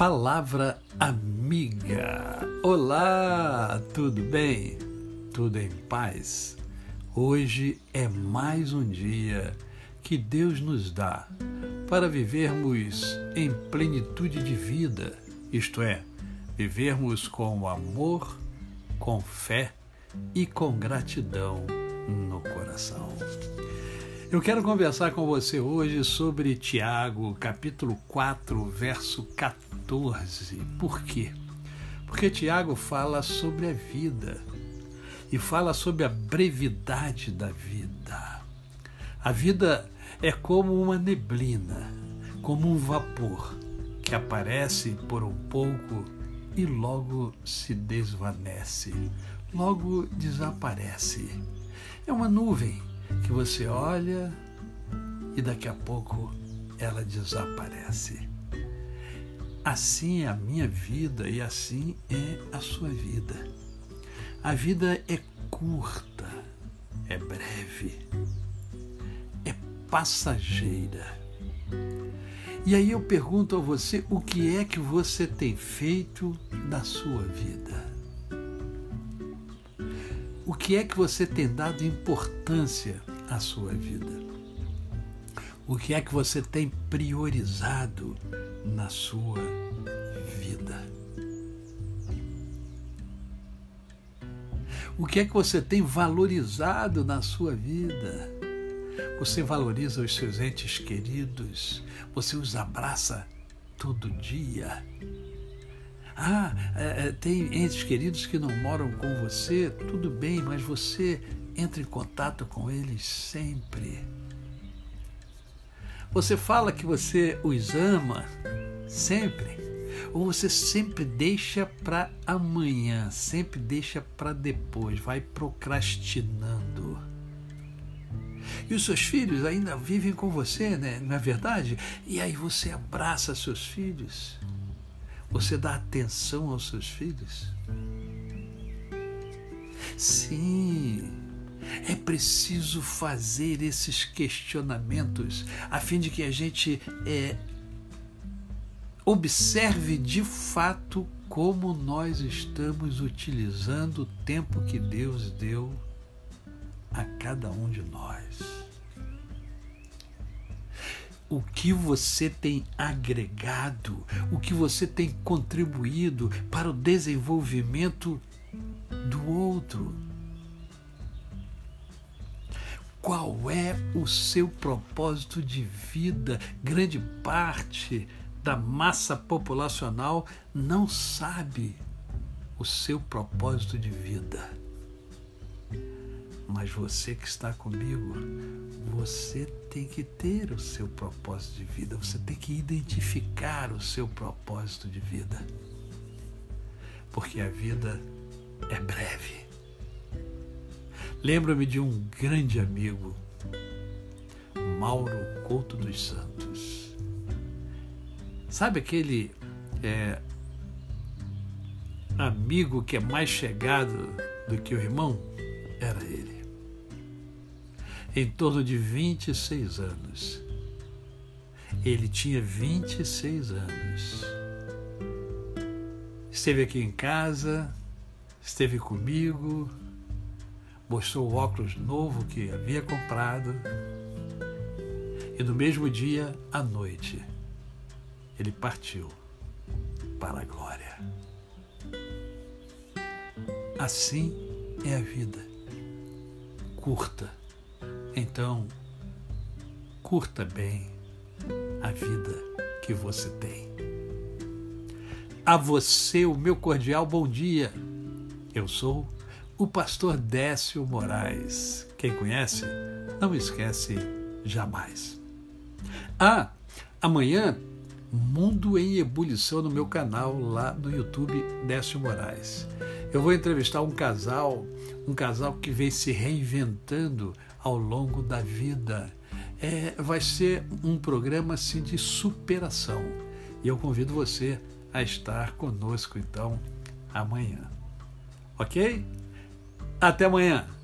Palavra amiga. Olá, tudo bem? Tudo em paz? Hoje é mais um dia que Deus nos dá para vivermos em plenitude de vida, isto é, vivermos com amor, com fé e com gratidão no coração. Eu quero conversar com você hoje sobre Tiago, capítulo 4, verso 14. Por quê? Porque Tiago fala sobre a vida e fala sobre a brevidade da vida. A vida é como uma neblina, como um vapor que aparece por um pouco e logo se desvanece, logo desaparece. É uma nuvem que você olha e daqui a pouco ela desaparece. Assim é a minha vida e assim é a sua vida. A vida é curta, é breve, é passageira. E aí eu pergunto a você: o que é que você tem feito da sua vida? O que é que você tem dado importância à sua vida? O que é que você tem priorizado na sua vida? O que é que você tem valorizado na sua vida? Você valoriza os seus entes queridos? Você os abraça todo dia? Ah, é, é, tem entes queridos que não moram com você, tudo bem, mas você entra em contato com eles sempre. Você fala que você os ama sempre, ou você sempre deixa para amanhã, sempre deixa para depois, vai procrastinando. E os seus filhos ainda vivem com você, né? não é verdade? E aí você abraça seus filhos você dá atenção aos seus filhos? Sim, é preciso fazer esses questionamentos a fim de que a gente é, observe de fato como nós estamos utilizando o tempo que Deus deu a cada um de nós o que você tem agregado, o que você tem contribuído para o desenvolvimento do outro. Qual é o seu propósito de vida? Grande parte da massa populacional não sabe o seu propósito de vida. Mas você que está comigo, você tem que ter o seu propósito de vida, você tem que identificar o seu propósito de vida. Porque a vida é breve. Lembro-me de um grande amigo, Mauro Couto dos Santos. Sabe aquele é, amigo que é mais chegado do que o irmão? Era ele em torno de 26 anos. Ele tinha 26 anos. Esteve aqui em casa, esteve comigo, mostrou o óculos novo que havia comprado. E no mesmo dia, à noite, ele partiu para a glória. Assim é a vida, curta então, curta bem a vida que você tem. A você, o meu cordial bom dia. Eu sou o pastor Décio Moraes. Quem conhece, não esquece jamais. Ah, amanhã, Mundo em Ebulição no meu canal lá no YouTube Décio Moraes. Eu vou entrevistar um casal, um casal que vem se reinventando ao longo da vida. É, vai ser um programa assim, de superação. E eu convido você a estar conosco então amanhã. Ok? Até amanhã!